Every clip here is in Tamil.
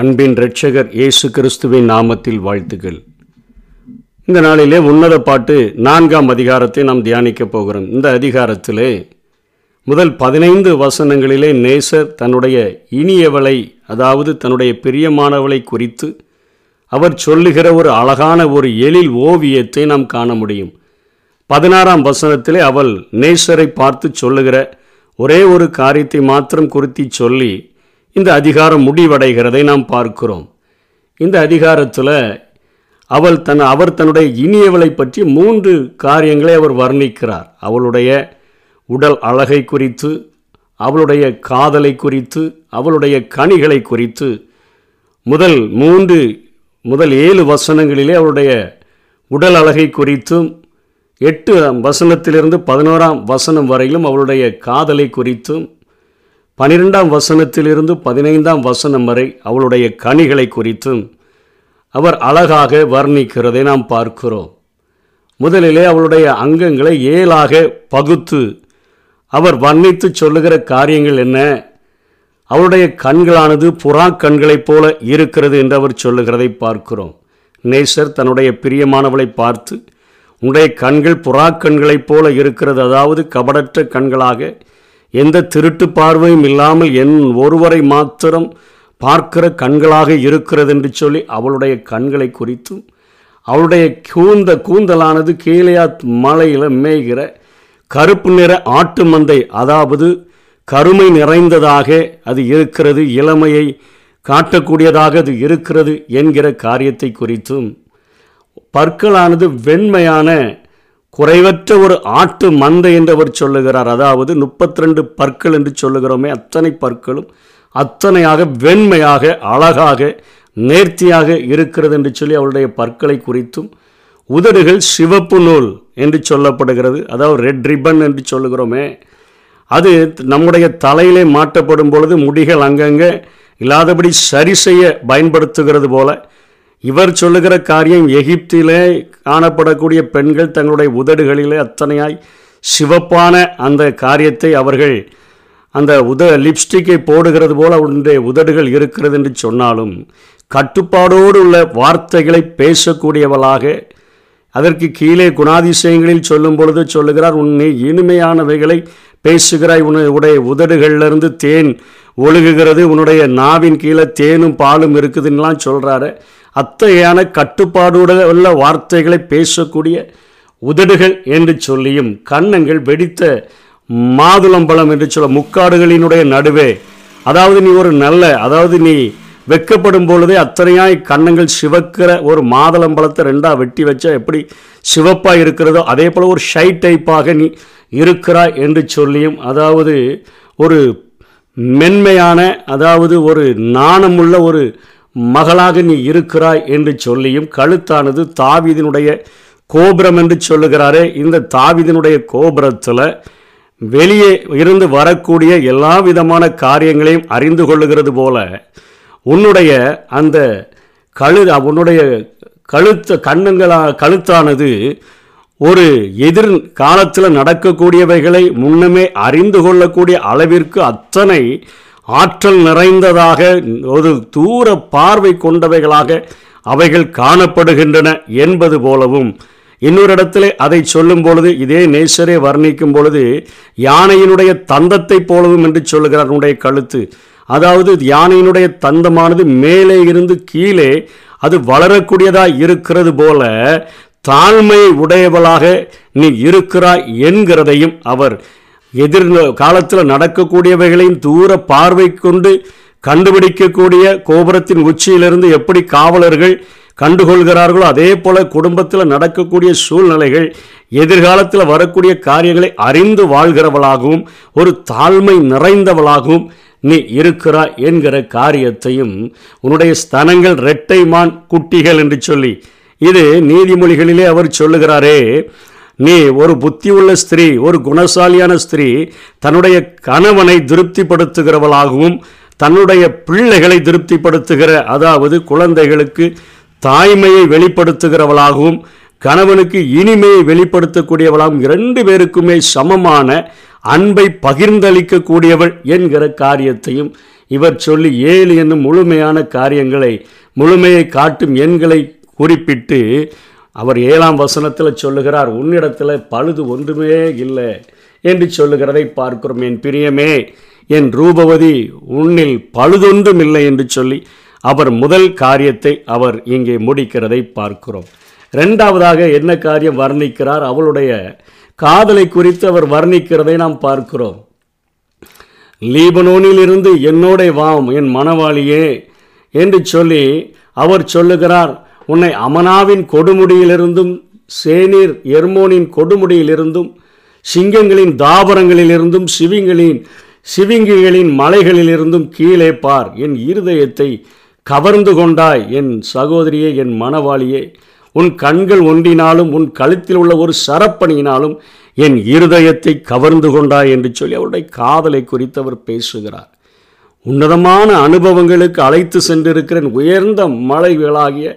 அன்பின் இரட்சகர் இயேசு கிறிஸ்துவின் நாமத்தில் வாழ்த்துக்கள். இந்த நாளிலே உன்னத பாட்டு நான்காம் அதிகாரத்தை நாம் தியானிக்கப் போகிறோம். இந்த அதிகாரத்திலே முதல் பதினைந்து வசனங்களிலே நேசர் தன்னுடைய இனியவளை அதாவது தன்னுடைய பிரியமானவளை குறித்து அவர் சொல்லுகிற ஒரு அழகான ஒரு எழில் ஓவியத்தை நாம் காண முடியும். பதினாறாம் வசனத்திலே அவள் நேசரை பார்த்து சொல்லுகிற ஒரே ஒரு காரியத்தை மாத்திரம் குறித்து சொல்லி இந்த அதிகாரம் முடிவடைகிறதை நாம் பார்க்கிறோம். இந்த அதிகாரத்தில் அவள் தன் அவர் தன்னுடைய இனியவளை பற்றி மூன்று காரியங்களை அவர் வர்ணிக்கிறார். அவளுடைய உடல் அழகை குறித்து அவளுடைய காதலை குறித்து அவளுடைய கனிகளை குறித்து. முதல் மூன்று முதல் ஏழு வசனங்களிலே அவளுடைய உடல் அழகை குறித்தும் எட்டு வசனத்திலிருந்து பதினோராம் வசனம் வரையிலும் அவளுடைய காதலை குறித்தும் பனிரெண்டாம் வசனத்திலிருந்து பதினைந்தாம் வசனம் வரை அவளுடைய கனிகளை குறித்தும் அவர் அழகாக வர்ணிக்கிறதை நாம் பார்க்கிறோம். முதலிலே அவளுடைய அங்கங்களை ஏழாக பகுத்து அவர் வர்ணித்து சொல்லுகிற காரியங்கள் என்ன? அவளுடைய கண்களானது புறா கண்களைப் போல இருக்கிறது என்று அவர் சொல்லுகிறதை பார்க்கிறோம். நேசர் தன்னுடைய பிரியமானவளை பார்த்து உன்னுடைய கண்கள் புறா கண்களைப் போல இருக்கிறது அதாவது கபடற்ற கண்களாக எந்த திருட்டு பார்வையும் இல்லாமல் என் ஒருவரை மாத்திரம் பார்க்கிற கண்களாக இருக்கிறது என்று சொல்லி அவளுடைய கண்களை குறித்தும் அவளுடைய கூந்த கூந்தலானது கீழையாத் மலையில் மேய்கிற கருப்பு நிற ஆட்டு மந்தை அதாவது கருமை நிறைந்ததாக அது இருக்கிறது இளமையை காட்டக்கூடியதாக அது இருக்கிறது என்கிற காரியத்தை குறித்தும் பற்களானது வெண்மையான குறைவற்ற ஒரு ஆட்டு மந்தை என்று அவர் சொல்லுகிறார். அதாவது முப்பத்தி ரெண்டு பற்கள் என்று சொல்லுகிறோமே அத்தனை பற்களும் அத்தனையாக வெண்மையாக அழகாக நேர்த்தியாக இருக்கிறது என்று சொல்லி அவருடைய பற்களை குறித்தும் உதடுகள் சிவப்பு நூல் என்று சொல்லப்படுகிறது. அதாவது ரெட் ரிப்பன் என்று சொல்லுகிறோமே அது நம்முடைய தலையிலே மாட்டப்படும் பொழுது முடிகள் அங்கங்கே இல்லாதபடி சரி செய்ய பயன்படுத்துகிறது போல இவர் சொல்லுகிற காரியம் எகிப்திலே காணப்படக்கூடிய பெண்கள் தங்களுடைய உதடுகளிலே அத்தனையாய் சிவப்பான அந்த காரியத்தை அவர்கள் அந்த உத லிப்ஸ்டிக்கை போடுகிறது போல அவருடைய உதடுகள் இருக்கிறது என்று சொன்னாலும் கட்டுப்பாடோடு உள்ள வார்த்தைகளை பேசக்கூடியவளாக அதற்கு கீழே குணாதிசயங்களில் சொல்லும் பொழுது சொல்லுகிறார் உன்னை இனிமையானவைகளை பேசுகிறாய் உன்னுடைய உதடுகளிலிருந்து தேன் ஒழுகுகிறது உன்னுடைய நாவின் கீழே தேனும் பாலும் இருக்குதுன்னெலாம் சொல்கிறாரு அத்தகையான கட்டுப்பாடோடு உள்ள வார்த்தைகளை பேசக்கூடிய உதடுகள் என்று சொல்லியும் கன்னங்கள் வெடித்த மாதுளம்பழம் என்று சொல்ல முக்காடுகளினுடைய நடுவே. அதாவது நீ ஒரு நல்ல அதாவது நீ வெக்கப்படும் பொழுதே அத்தனையாய் கன்னங்கள் சிவக்கிற ஒரு மாதுளம்பழத்தை ரெண்டாக வெட்டி வச்சா எப்படி சிவப்பாக இருக்கிறதோ அதே போல் ஒரு ஷை டைப்பாக நீ இருக்கிறாய் என்று சொல்லியும் அதாவது ஒரு மென்மையான அதாவது ஒரு நாணமுள்ள ஒரு மகளாக நீ இருக்கிறாய் என்று சொல்லியும் கழுத்தானது தாவிதினுடைய கோபுரம் என்று சொல்லுகிறாரே இந்த தாவிதினுடைய கோபுரத்தில் வெளியே இருந்து வரக்கூடிய எல்லா விதமான காரியங்களையும் அறிந்து கொள்ளுகிறது போல உன்னுடைய அந்த கழு உன்னுடைய கழுத்த கண்ணுங்களா கழுத்தானது ஒரு எதிர் காலத்தில் நடக்கக்கூடியவைகளை முன்னமே அறிந்து கொள்ளக்கூடிய அளவிற்கு அத்தனை ஆற்றல் நிறைந்ததாக ஒரு தூர பார்வை கொண்டவைகளாக அவைகள் காணப்படுகின்றன என்பது போலவும் இன்னொரு இடத்துல அதை சொல்லும் பொழுது இதே நேசரே வர்ணிக்கும் பொழுது யானையினுடைய தந்தத்தை போலவும் என்று சொல்லுகிறார் கழுத்து. அதாவது யானையினுடைய தந்தமானது மேலே இருந்து கீழே அது வளரக்கூடியதாக இருக்கிறது போல தாழ்மை உடையவளாக நீ இருக்கிறாய் என்கிறதையும் அவர் எதிர் காலத்தில் நடக்கக்கூடியவைகளையும் தூர பார்வை கொண்டு கண்டுபிடிக்கக்கூடிய கோபுரத்தின் உச்சியிலிருந்து எப்படி காவலர்கள் கண்டுகொள்கிறார்களோ அதே போல குடும்பத்தில் நடக்கக்கூடிய சூழ்நிலைகள் எதிர்காலத்தில் வரக்கூடிய காரியங்களை அறிந்து வாழ்கிறவளாகவும் ஒரு தாழ்மை நிறைந்தவளாகவும் நீ இருக்கிறாய் என்கிற காரியத்தையும் உன்னுடைய ஸ்தனங்கள் ரெட்டைமான் குட்டிகள் என்று சொல்லி இது நீதிமொழிகளிலே அவர் சொல்லுகிறாரே நீ ஒரு புத்தி உள்ள ஸ்திரீ ஒரு குணசாலியான ஸ்திரீ தன்னுடைய கணவனை திருப்திப்படுத்துகிறவளாகவும் தன்னுடைய பிள்ளைகளை திருப்திப்படுத்துகிற அதாவது குழந்தைகளுக்கு தாய்மையை வெளிப்படுத்துகிறவளாகவும் கணவனுக்கு இனிமையை வெளிப்படுத்தக்கூடியவளாகவும் இரண்டு பேருக்குமே சமமான அன்பை பகிர்ந்தளிக்கக்கூடியவள் என்கிற காரியத்தையும் இவர் சொல்லி ஏழு என்னும் முழுமையான காரியங்களை முழுமையை காட்டும் எண்களை குறிப்பிட்டு அவர் ஏழாம் வசனத்தில் சொல்லுகிறார் உன்னிடத்தில் பழுது ஒன்றுமே இல்லை என்று சொல்லுகிறதை பார்க்கிறோம். என் பிரியமே என் ரூபவதி உன்னில் பழுதொன்றும் இல்லை என்று சொல்லி அவர் முதல் காரியத்தை அவர் இங்கே முடிக்கிறதை பார்க்கிறோம். ரெண்டாவதாக என்ன காரியம் வர்ணிக்கிறார்? அவளுடைய காதலை குறித்து அவர் வர்ணிக்கிறதை நாம் பார்க்கிறோம். லீபனோனில் இருந்து என்னோட வாம் என் மணவாளியே என்று சொல்லி அவர் சொல்லுகிறார் உன்னை அமனாவின் கொடுமுடியிலிருந்தும் சேனீர் எர்மோனின் கொடுமுடியிலிருந்தும் சிங்கங்களின் தாபரங்களிலிருந்தும் சிவிங்களின் சிவிங்கிகளின் மலைகளிலிருந்தும் கீழே பார். என் இருதயத்தை கவர்ந்து கொண்டாய் என் சகோதரியே என் மணவாளியே. உன் கண்கள் ஒன்றினாலும் உன் கழுத்தில் உள்ள ஒரு சரப்பணியினாலும் என் இருதயத்தை கவர்ந்து கொண்டாய் என்று சொல்லி அவருடைய காதலை குறித்து அவர் பேசுகிறார். உன்னதமான அனுபவங்களுக்கு அழைத்து சென்றிருக்கிறேன். உயர்ந்த மலைகளாகிய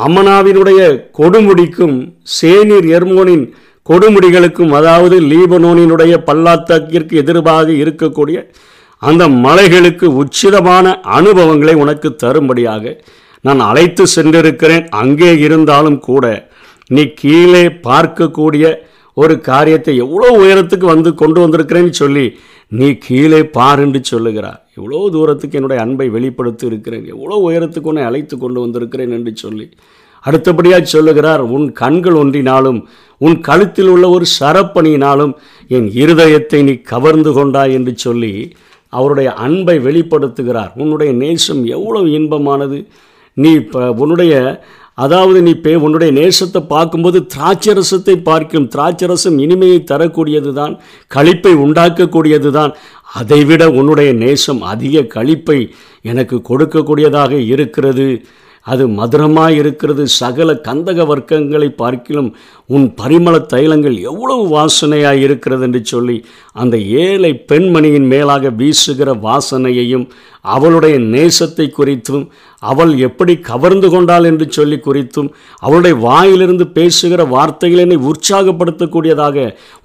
அமனாவினுடைய கொடுமுடிக்கும் சேனீர் எர்மோனின் கொடுமுடிகளுக்கும் அதாவது லீபனோனினுடைய பல்லாத்தாக்கிற்கு எதிர்பாக இருக்கக்கூடிய அந்த மலைகளுக்கு உச்சிதமான அனுபவங்களை உனக்கு தரும்படியாக நான் அழைத்து சென்றிருக்கிறேன். அங்கே இருந்தாலும் கூட நீ கீழே பார்க்கக்கூடிய ஒரு காரியத்தை எவ்வளோ உயரத்துக்கு வந்து கொண்டு வந்திருக்கிறேன்னு சொல்லி நீ கீழே பார் என்று சொல்லுகிறார். எவ்வளோ தூரத்துக்கு என்னுடைய அன்பை வெளிப்படுத்தி இருக்கிறேன் எவ்வளோ உயரத்துக்கு உன்னை அழைத்து கொண்டு வந்திருக்கிறேன் என்று சொல்லி. அடுத்தபடியாக சொல்லுகிறார் உன் கண்கள் ஒன்றினாலும் உன் கழுத்தில் உள்ள ஒரு சரப்பணியினாலும் என் இருதயத்தை நீ கவர்ந்து கொண்டாய் என்று சொல்லி அவருடைய அன்பை வெளிப்படுத்துகிறார். உன்னுடைய நேசம் எவ்வளவு இன்பமானது. நீ இப்போ உன்னுடைய அதாவது நீ பே உன்னுடைய நேசத்தை பார்க்கும்போது திராட்சரசத்தை பார்க்கும். திராட்சரசம் இனிமையை தரக்கூடியது தான் களிப்பை உண்டாக்கக்கூடியது தான் அதைவிட உன்னுடைய நேசம் அதிக களிப்பை எனக்கு கொடுக்கக்கூடியதாக இருக்கிறது. அது மதுரமாக இருக்கிறது சகல கந்தக வர்க்கங்களை பார்க்கிலும் உன் பரிமள தைலங்கள் எவ்வளவு வாசனையாக இருக்கிறது என்று சொல்லி அந்த ஏழை பெண்மணியின் மேலாக வீசுகிற வாசனையையும் அவளுடைய நேசத்தை குறித்தும் அவள் எப்படி கவர்ந்து கொண்டாள் என்று சொல்லி குறித்தும் அவளுடைய வாயிலிருந்து பேசுகிற வார்த்தைகள் என்னை உற்சாகப்படுத்தக்கூடியதாக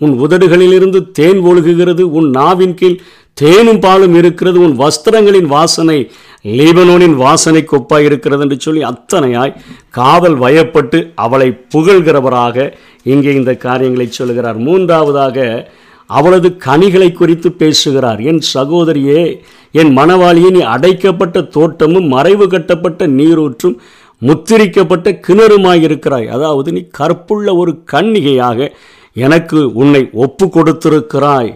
உன் உதடுகளிலிருந்து தேன் ஒழுகுகிறது உன் நாவின் கீழ் தேனும் பாலும் இருக்கிறது உன் வஸ்திரங்களின் வாசனை லீபனோனின் வாசனை கொப்பாய் இருக்கிறது என்று சொல்லி அத்தனையாய் காதல் வயப்பட்டு அவளை புகழ்கிறவராக இங்கே இந்த காரியங்களை சொல்கிறார் மூன்றாவதாக அவளது கனிகளை குறித்து பேசுகிறார். என் சகோதரியே என் மணவாளியே நீ அடைக்கப்பட்ட தோட்டமும் மறைவு கட்டப்பட்ட நீரூற்றும் முத்திரிக்கப்பட்ட கிணறுமாயிருக்கிறாய். அதாவது நீ கற்புள்ள ஒரு கன்னிகையாக எனக்கு உன்னை ஒப்பு கொடுத்திருக்கிறாய்.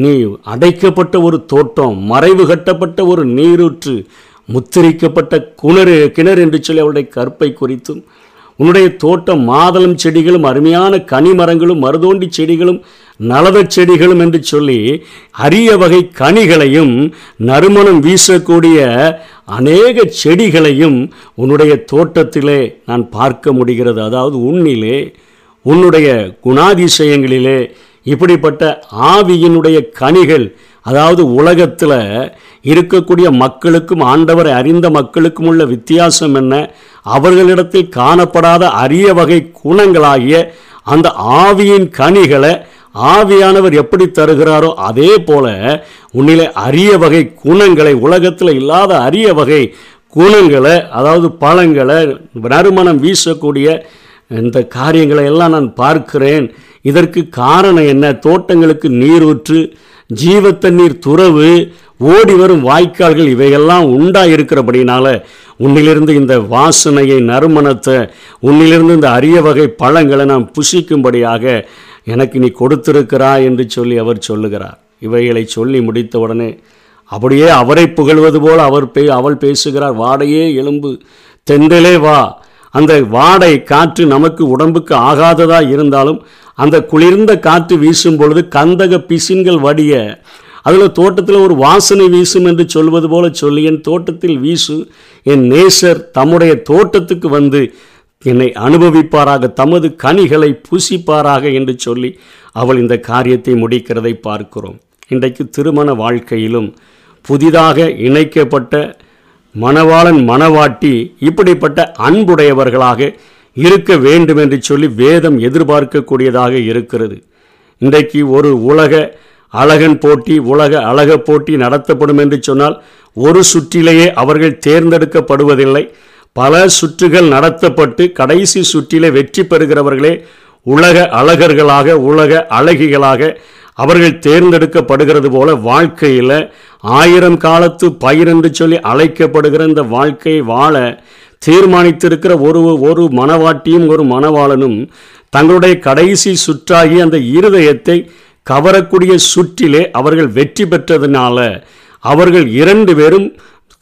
நீ அடைக்கப்பட்ட ஒரு தோட்டம் மறைவு கட்டப்பட்ட ஒரு நீரூற்று முத்திரிக்கப்பட்ட குணறு கிணறு என்று சொல்லி அவளுடைய கற்பை குறித்தும் உன்னுடைய தோட்டம் மாதளம் செடிகளும் அருமையான கனிமரங்களும் மருதோண்டி செடிகளும் நலதச் செடிகளும் என்று சொல்லி அரிய வகை கனிகளையும் நறுமணம் வீசக்கூடிய அநேக செடிகளையும் உன்னுடைய தோட்டத்திலே நான் பார்க்க முடிகிறது. அதாவது உன்னிலே உன்னுடைய குணாதிசயங்களிலே இப்படிப்பட்ட ஆவியினுடைய கனிகள் அதாவது உலகத்தில் இருக்கக்கூடிய மக்களுக்கும் ஆண்டவரை அறிந்த மக்களுக்கும் உள்ள வித்தியாசம் என்ன? அவர்களிடத்தில் காணப்படாத அரிய வகை குணங்களாகிய அந்த ஆவியின் கனிகளை ஆவியானவர் எப்படி தருகிறாரோ அதே போல உன்னிலே அரிய வகை குணங்களை உலகத்தில் இல்லாத அரிய வகை குணங்களை அதாவது பழங்களை நறுமணம் வீசக்கூடிய இந்த காரியங்களை எல்லாம் நான் பார்க்கிறேன். இதற்கு காரணம் என்ன? தோட்டங்களுக்கு நீரூற்று ஜீவ தண்ணீர் துறவு ஓடி வரும் வாய்க்கால்கள் இவையெல்லாம் உண்டாயிருக்கிறபடினால உன்னிலிருந்து இந்த வாசனையை நறுமணத்தை உன்னிலிருந்து இந்த அரிய வகை பழங்களை நாம் புசிக்கும்படியாக எனக்கு நீ கொடுத்திருக்கிறா என்று சொல்லி அவர் சொல்லுகிறார். இவைகளை சொல்லி முடித்த உடனே அப்படியே அவரை புகழ்வது போல் அவர் பே அவள் பேசுகிறார். வாடையே எலும்பு தென்றலே வா அந்த வாடை காற்று நமக்கு உடம்புக்கு ஆகாததாக இருந்தாலும் அந்த குளிர்ந்த காற்று வீசும் பொழுது கந்தக பிசின்கள் வடிய அதில் தோட்டத்தில் ஒரு வாசனை வீசும் என்று சொல்வது போல சொல்லி என் தோட்டத்தில் வீசு என் நேசர் தம்முடைய தோட்டத்துக்கு வந்து என்னை அனுபவிப்பாராக தமது கனிகளை பூசிப்பாராக என்று சொல்லி அவள் இந்த காரியத்தை முடிக்கிறதை பார்க்கிறோம். இன்றைக்கு திருமண வாழ்க்கையிலும் புதிதாக இணைக்கப்பட்ட மணவாளன் மணவாட்டி இப்படிப்பட்ட அன்புடையவர்களாக இருக்க வேண்டும் என்று சொல்லி வேதம் எதிர்பார்க்கக்கூடியதாக இருக்கிறது. இன்றைக்கு ஒரு உலக அழகன் போட்டி உலக அழக போட்டி நடத்தப்படும் என்று சொன்னால் ஒரு சுற்றிலேயே அவர்கள் தேர்ந்தெடுக்கப்படுவதில்லை. பல சுற்றுகள் நடத்தப்பட்டு கடைசி சுற்றிலே வெற்றி பெறுகிறவர்களே உலக அழகர்களாக உலக அழகிகளாக அவர்கள் தேர்ந்தெடுக்கப்படுகிறது போல வாழ்க்கையில் ஆயிரம் காலத்து பயிர் என்று சொல்லி அழைக்கப்படுகிற இந்த வாழ்க்கையை வாழ தீர்மானித்திருக்கிற ஒரு ஒரு மனவாட்டியும் ஒரு மனவாளனும் தங்களுடைய கடைசி சுற்றாகி அந்த இருதயத்தை கவரக்கூடிய சுற்றிலே அவர்கள் வெற்றி பெற்றதுனால அவர்கள் இரண்டு பேரும்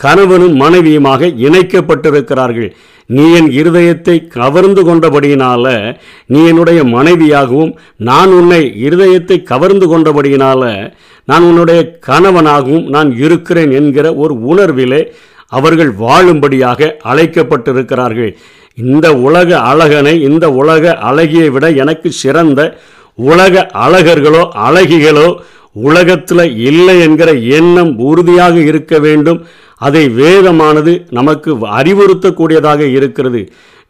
கணவனும் மனைவியுமாக இணைக்கப்பட்டிருக்கிறார்கள். நீ என் இருதயத்தை கவர்ந்து கொண்டபடியினால நீ என்னுடைய மனைவியாகவும் நான் உன்னை இருதயத்தை கவர்ந்து கொண்டபடியினால நான் உன்னுடைய கணவனாகவும் நான் இருக்கிறேன் என்கிற ஒரு உணர்விலே அவர்கள் வாழும்படியாக அழைக்கப்பட்டிருக்கிறார்கள். இந்த உலக அழகனை இந்த உலக அழகியை விட எனக்கு சிறந்த உலக அழகர்களோ அழகிகளோ உலகத்தில் இல்லை என்கிற எண்ணம் உறுதியாக இருக்க வேண்டும். அதை வேதமானது நமக்கு அறிவுறுத்தக்கூடியதாக இருக்கிறது.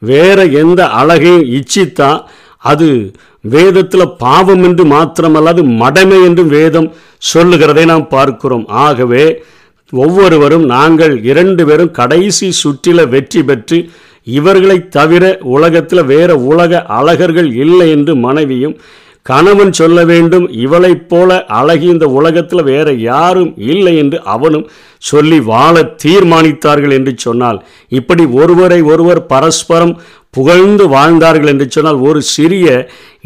வேற எந்த அழகையும் இச்சித்தா அது வேதத்தில் பாவம் என்று மாத்திரமல்ல அது மடமை என்று வேதம் சொல்லுகிறதை நாம் பார்க்கிறோம். ஆகவே ஒவ்வொருவரும் நாங்கள் இரண்டு பேரும் கடைசி சுற்றில வெற்றி பெற்று இவர்களை தவிர உலகத்தில் வேற உலக அழகர்கள் இல்லை என்று மனைவியும் கணவன் சொல்ல வேண்டும் இவளைப் போல அழகி இந்த உலகத்தில் வேற யாரும் இல்லை என்று அவனும் சொல்லி வாழ தீர்மானித்தார்கள் என்று சொன்னால் இப்படி ஒருவரை ஒருவர் பரஸ்பரம் புகழ்ந்து வாழ்ந்தார்கள் என்று சொன்னால் ஒரு சிறிய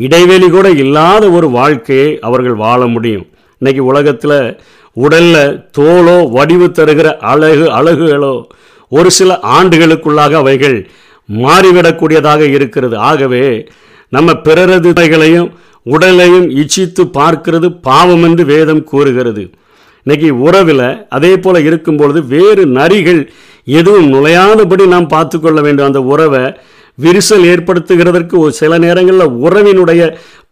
இடைவெளி கூட இல்லாத ஒரு வாழ்க்கையை அவர்கள் வாழ முடியும். இன்னைக்கு உலகத்தில் உடல்ல தோலோ வடிவு தருகிற அழகு அழகுகளோ ஒரு சில ஆண்டுகளுக்குள்ளாக அவைகள் மாறிவிடக்கூடியதாக இருக்கிறது. ஆகவே நம்ம பிறரதுகளையும் உடலையும் இச்சித்து பார்க்கிறது பாவம் என்று வேதம் கூறுகிறது. இன்னைக்கு உறவில் அதே போல இருக்கும் பொழுது வேறு நரிகள் எதுவும் நுழையாதபடி நாம் பார்த்து கொள்ள வேண்டும். அந்த உறவை விரிசல் ஏற்படுத்துகிறதற்கு ஒரு சில நேரங்களில் உறவினுடைய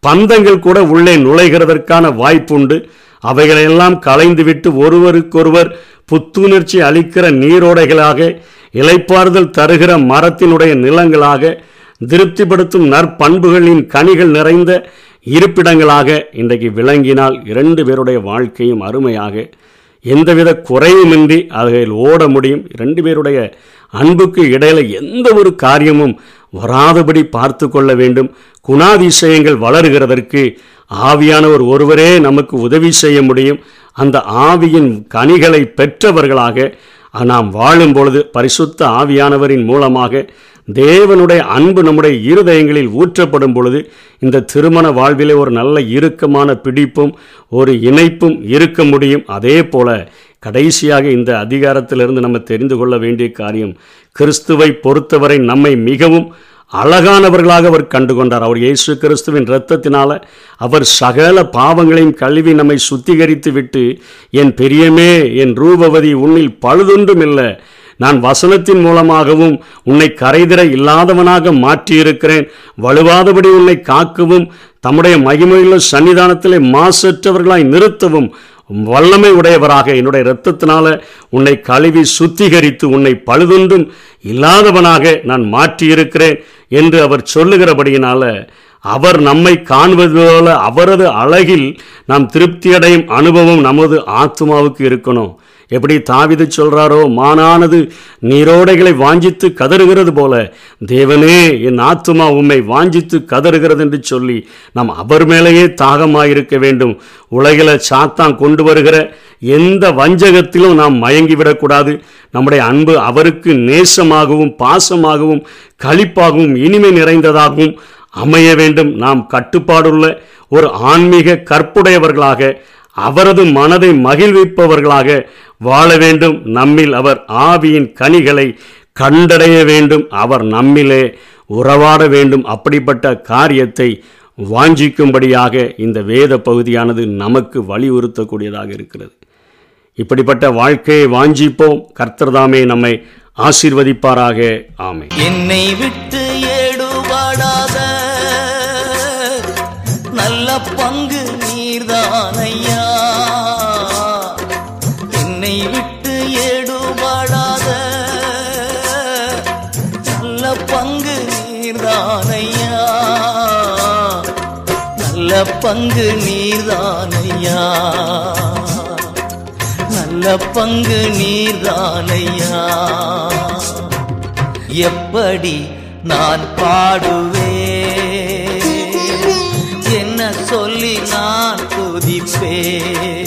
பந்தங்கள் கூட உள்ளே நுழைகிறதற்கான வாய்ப்புண்டு. அவைகளையெல்லாம் களைந்துவிட்டு ஒருவருக்கொருவர் புத்துணர்ச்சி அளிக்கிற நீரோடைகளாக இலைப்பாறுதல் தருகிற மரத்தினுடைய நிலங்களாக திருப்திப்படுத்தும் நற்பண்புகளின் கனிகள் நிறைந்த இருப்பிடங்களாக இன்றைக்கு விளங்கினால் இரண்டு பேருடைய வாழ்க்கையும் அருமையாக எந்தவித குறையுமின்றி அதில் ஓட முடியும். இரண்டு பேருடைய அன்புக்கு இடையில எந்த ஒரு காரியமும் வராதபடி பார்த்து கொள்ள வேண்டும். குணாதிசயங்கள் வளருகிறதற்கு ஆவியானவர் ஒருவரே நமக்கு உதவி செய்ய முடியும். அந்த ஆவியின் கனிகளை பெற்றவர்களாக நாம் வாழும் பொழுது பரிசுத்த ஆவியானவரின் மூலமாக தேவனுடைய அன்பு நம்முடைய இருதயங்களில் ஊற்றப்படும் பொழுது இந்த திருமண வாழ்விலே ஒரு நல்ல இறுக்கமான பிடிப்பும் ஒரு இணைப்பும் இருக்க முடியும். அதே போல கடைசியாக இந்த அதிகாரத்திலிருந்து நம்ம தெரிந்து கொள்ள வேண்டிய காரியம் கிறிஸ்துவை பொறுத்தவரை நம்மை மிகவும் அழகானவர்களாக அவர் கண்டுகொண்டார். அவர் இயேசு கிறிஸ்துவின் இரத்தத்தினால அவர் சகல பாவங்களையும் கழுவி நம்மை சுத்திகரித்து விட்டு என் பெரியமே என் ரூபவதி உன்னில் பழுதொன்றும் இல்லை நான் வசனத்தின் மூலமாகவும் உன்னை கரைதிர இல்லாதவனாக மாற்றியிருக்கிறேன். வலுவாதபடி உன்னை காக்கவும் தம்முடைய மகிமையுள்ள சன்னிதானத்திலே மாசற்றவர்களாய் நிறுத்தவும். வல்லமை உடையவராக என்னுடைய இரத்தத்தினால உன்னை கழுவி சுத்திகரித்து உன்னை பழுதொன்றும் இல்லாதவனாக நான் மாற்றியிருக்கிறேன் என்று அவர் சொல்லுகிறபடியினால அவர் நம்மை காண்பது போல அவரது அழகில் நாம் திருப்தியடையும் அனுபவம் நமது ஆத்மாவுக்கு இருக்கணும். எப்படி தாவிது சொல்கிறாரோ மானானது நீரோடைகளை வாஞ்சித்து கதறுகிறது போல தேவனே என் ஆத்துமா உம்மை வாஞ்சித்து கதறுகிறது என்று சொல்லி நாம் அவர் மேலேயே தாகமாயிருக்க வேண்டும். உலகில் சாத்தான் கொண்டு வருகிற எந்த வஞ்சகத்திலும் நாம் மயங்கிவிடக்கூடாது. நம்முடைய அன்பு அவருக்கு நேசமாகவும் பாசமாகவும் களிப்பாகவும் இனிமை நிறைந்ததாகவும் அமைய வேண்டும். நாம் கட்டுப்பாடுள்ள ஒரு ஆன்மீக கற்புடையவர்களாக அவரது மனதை மகிழ்விப்பவர்களாக வாழ வேண்டும். நம்மில் அவர் ஆவியின் கனிகளை கண்டடைய வேண்டும். அவர் நம்மிலே உறவாட வேண்டும். அப்படிப்பட்ட காரியத்தை வாஞ்சிக்கும்படியாக இந்த வேத பகுதியானது நமக்கு வலியுறுத்தக்கூடியதாக இருக்கிறது. இப்படிப்பட்ட வாழ்க்கையை வாஞ்சிப்போம். கர்த்தர்தாமே நம்மை ஆசீர்வதிப்பாராக. ஆமை என்னை விட்டு என்னை விட்டு ஏடுபாடாத நல்ல பங்கு நீர்தானையா? நல்ல பங்கு நீர்தானையா? நல்ல பங்கு நீர்தானையா? எப்படி நான் பாடுவேன்? என்ன சொல்லி நான் துதிப்பேன்